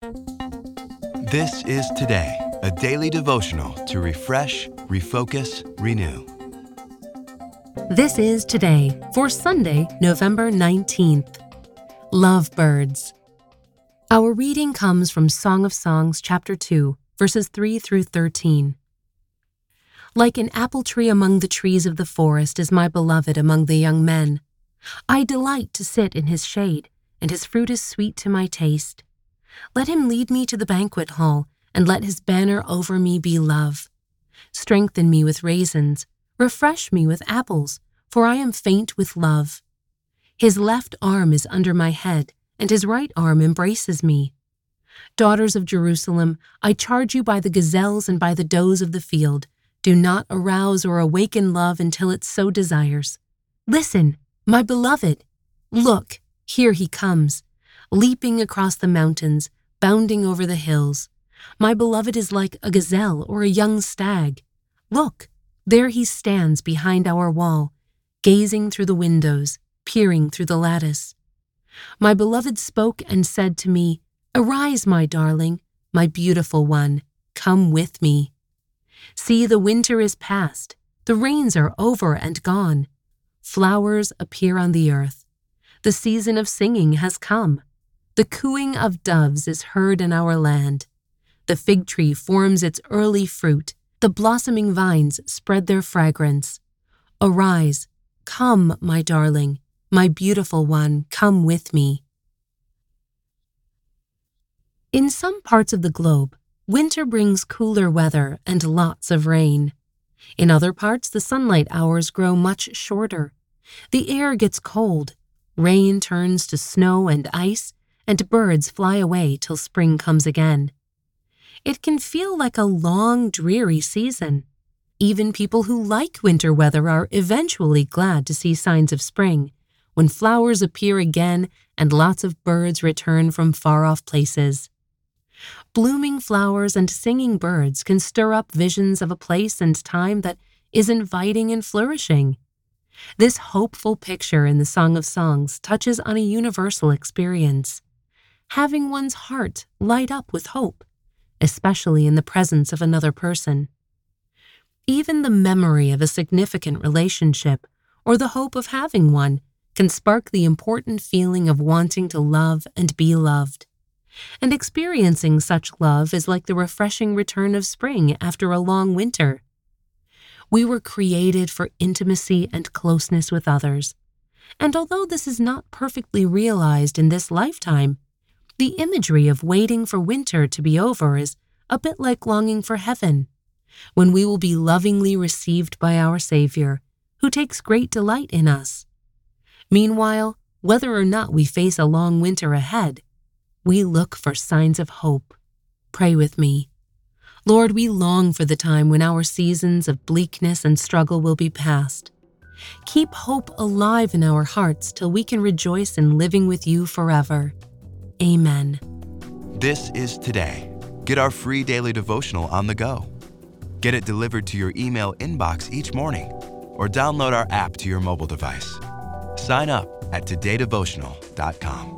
This is Today, a daily devotional to refresh, refocus, renew. This is Today for Sunday, November 19th. Lovebirds. Our reading comes from Song of Songs, chapter 2, verses 3 through 13. Like an apple tree among the trees of the forest is my beloved among the young men. I delight to sit in his shade, and his fruit is sweet to my taste. Let him lead me to the banquet hall, and let his banner over me be love. Strengthen me with raisins, refresh me with apples, for I am faint with love. His left arm is under my head, and his right arm embraces me. Daughters of Jerusalem, I charge you by the gazelles and by the does of the field, do not arouse or awaken love until it so desires. Listen, my beloved. Look, here he comes, leaping across the mountains, bounding over the hills. My beloved is like a gazelle or a young stag. Look, there he stands behind our wall, gazing through the windows, peering through the lattice. My beloved spoke and said to me, Arise, my darling, my beautiful one, come with me. See, the winter is past, the rains are over and gone. Flowers appear on the earth. The season of singing has come. The cooing of doves is heard in our land. The fig tree forms its early fruit. The blossoming vines spread their fragrance. Arise, come, my darling, my beautiful one, come with me. In some parts of the globe, winter brings cooler weather and lots of rain. In other parts, the sunlight hours grow much shorter. The air gets cold, rain turns to snow and ice, and birds fly away till spring comes again. It can feel like a long, dreary season. Even people who like winter weather are eventually glad to see signs of spring, when flowers appear again and lots of birds return from far off places. Blooming flowers and singing birds can stir up visions of a place and time that is inviting and flourishing. This hopeful picture in the Song of Songs touches on a universal experience having one's heart light up with hope, especially in the presence of another person. Even the memory of a significant relationship or the hope of having one can spark the important feeling of wanting to love and be loved. And experiencing such love is like the refreshing return of spring after a long winter. We were created for intimacy and closeness with others. And although this is not perfectly realized in this lifetime, the imagery of waiting for winter to be over is a bit like longing for heaven, when we will be lovingly received by our Savior, who takes great delight in us. Meanwhile, whether or not we face a long winter ahead, we look for signs of hope. Pray with me. Lord, we long for the time when our seasons of bleakness and struggle will be past. Keep hope alive in our hearts till we can rejoice in living with you forever. Amen. This is Today. Get our free daily devotional on the go. Get it delivered to your email inbox each morning or download our app to your mobile device. Sign up at todaydevotional.com.